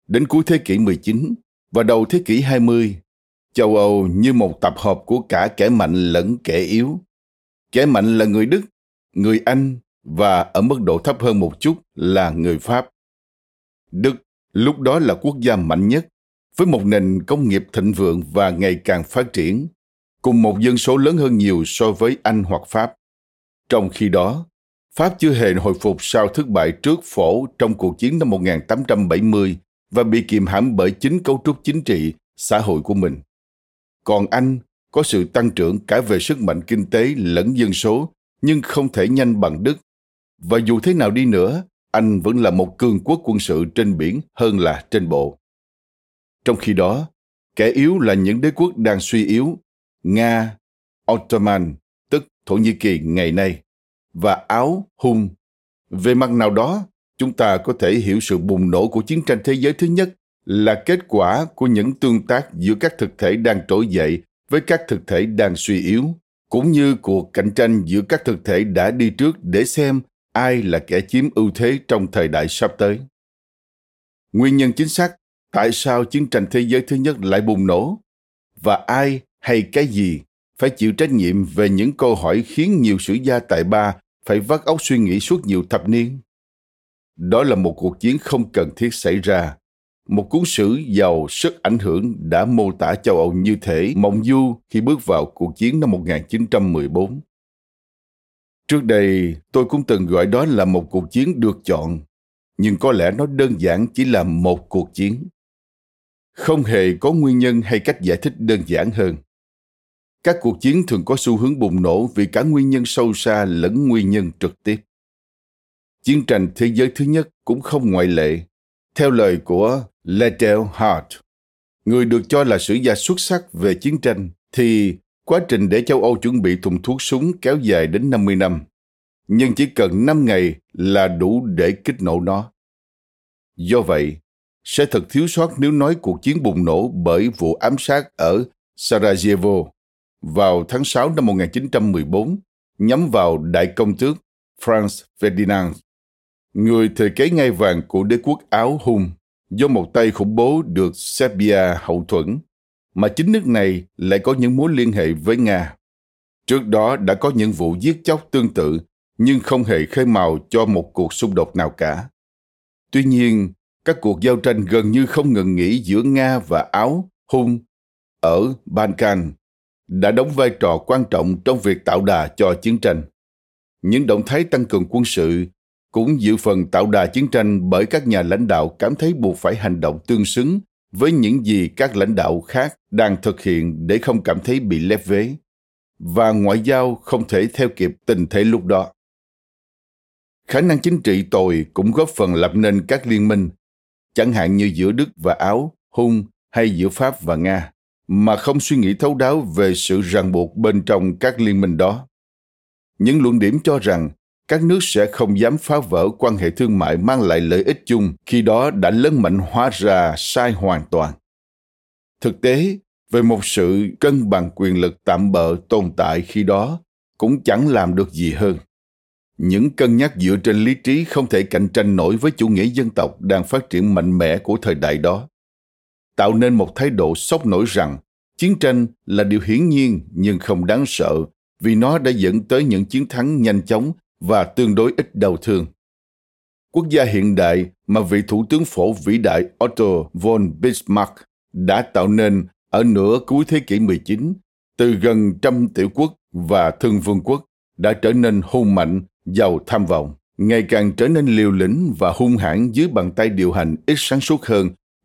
Speaker 1: Đến cuối thế kỷ 19, và đầu thế kỷ 20, châu Âu như một tập hợp của cả kẻ mạnh lẫn kẻ yếu. Kẻ mạnh là người Đức, người Anh và ở mức độ thấp hơn một chút là người Pháp. Đức lúc đó là quốc gia mạnh nhất, với một nền công nghiệp thịnh vượng và ngày càng phát triển, cùng một dân số lớn hơn nhiều so với Anh hoặc Pháp. Trong khi đó, Pháp chưa hề hồi phục sau thất bại trước phổ trong cuộc chiến năm 1870 và bị kiềm hãm bởi chính cấu trúc chính trị, xã hội của mình. Còn Anh có sự tăng trưởng cả về sức mạnh kinh tế lẫn dân số, nhưng không thể nhanh bằng Đức. Và dù thế nào đi nữa, Anh vẫn là một cường quốc quân sự trên biển hơn là trên bộ. Trong khi đó, kẻ yếu là những đế quốc đang suy yếu, Nga, Ottoman, tức Thổ Nhĩ Kỳ ngày nay, và Áo, hung. Về mặt nào đó, chúng ta có thể hiểu sự bùng nổ của chiến tranh thế giới thứ nhất là kết quả của những tương tác giữa các thực thể đang trỗi dậy với các thực thể đang suy yếu cũng như cuộc cạnh tranh giữa các thực thể đã đi trước để xem ai là kẻ chiếm ưu thế trong thời đại sắp tới. Nguyên nhân chính xác tại sao chiến tranh thế giới thứ nhất lại bùng nổ và ai hay cái gì phải chịu trách nhiệm về những câu hỏi khiến nhiều sử gia tại ba phải vắt óc suy nghĩ suốt nhiều thập niên đó là một cuộc chiến không cần thiết xảy ra. Một cuốn sử giàu sức ảnh hưởng đã mô tả châu Âu như thể mộng du khi bước vào cuộc chiến năm 1914. Trước đây, tôi cũng từng gọi đó là một cuộc chiến được chọn, nhưng có lẽ nó đơn giản chỉ là một cuộc chiến. Không hề có nguyên nhân hay cách giải thích đơn giản hơn. Các cuộc chiến thường có xu hướng bùng nổ vì cả nguyên nhân sâu xa lẫn nguyên nhân trực tiếp. Chiến tranh thế giới thứ nhất cũng không ngoại lệ. Theo lời của Liddell Hart, người được cho là sử gia xuất sắc về chiến tranh, thì Quá trình để châu Âu chuẩn bị thùng thuốc súng kéo dài đến 50 năm, nhưng chỉ cần 5 ngày là đủ để kích nổ nó. Do vậy, sẽ thật thiếu sót nếu nói cuộc chiến bùng nổ bởi vụ ám sát ở Sarajevo vào tháng 6 năm 1914 nhắm vào đại công tước Franz Ferdinand, người thừa kế ngai vàng của đế quốc Áo Hung do một tay khủng bố được Serbia hậu thuẫn, mà chính nước này lại có những mối liên hệ với Nga. Trước đó đã có những vụ giết chóc tương tự, nhưng không hề khơi mào cho một cuộc xung đột nào cả. Tuy nhiên, các cuộc giao tranh gần như không ngừng nghỉ giữa Nga và Áo, Hung ở Balkan đã đóng vai trò quan trọng trong việc tạo đà cho chiến tranh. Những động thái tăng cường quân sự cũng dự phần tạo đà chiến tranh bởi các nhà lãnh đạo cảm thấy buộc phải hành động tương xứng với những gì các lãnh đạo khác đang thực hiện để không cảm thấy bị lép vế. Và ngoại giao không thể theo kịp tình thế lúc đó. Khả năng chính trị tồi cũng góp phần lập nên các liên minh, chẳng hạn như giữa đức và áo, hung hay giữa pháp và nga mà không suy nghĩ thấu đáo về sự ràng buộc bên trong các liên minh đó. Những luận điểm cho rằng các nước sẽ không dám phá vỡ quan hệ thương mại mang lại lợi ích chung khi đó đã lớn mạnh hóa ra sai hoàn toàn. Thực tế, về một sự cân bằng quyền lực tạm bợ tồn tại khi đó cũng chẳng làm được gì hơn. Những cân nhắc dựa trên lý trí không thể cạnh tranh nổi với chủ nghĩa dân tộc đang phát triển mạnh mẽ của thời đại đó tạo nên một thái độ sốc nổi rằng chiến tranh là điều hiển nhiên nhưng không đáng sợ vì nó đã dẫn tới những chiến thắng nhanh chóng và tương đối ít đau thương. Quốc gia hiện đại mà vị thủ tướng phổ vĩ đại Otto von Bismarck đã tạo nên ở nửa cuối thế kỷ 19, từ gần trăm tiểu quốc và thương vương quốc đã trở nên hung mạnh, giàu tham vọng, ngày càng trở nên liều lĩnh và hung hãn dưới bàn tay điều hành ít sáng suốt hơn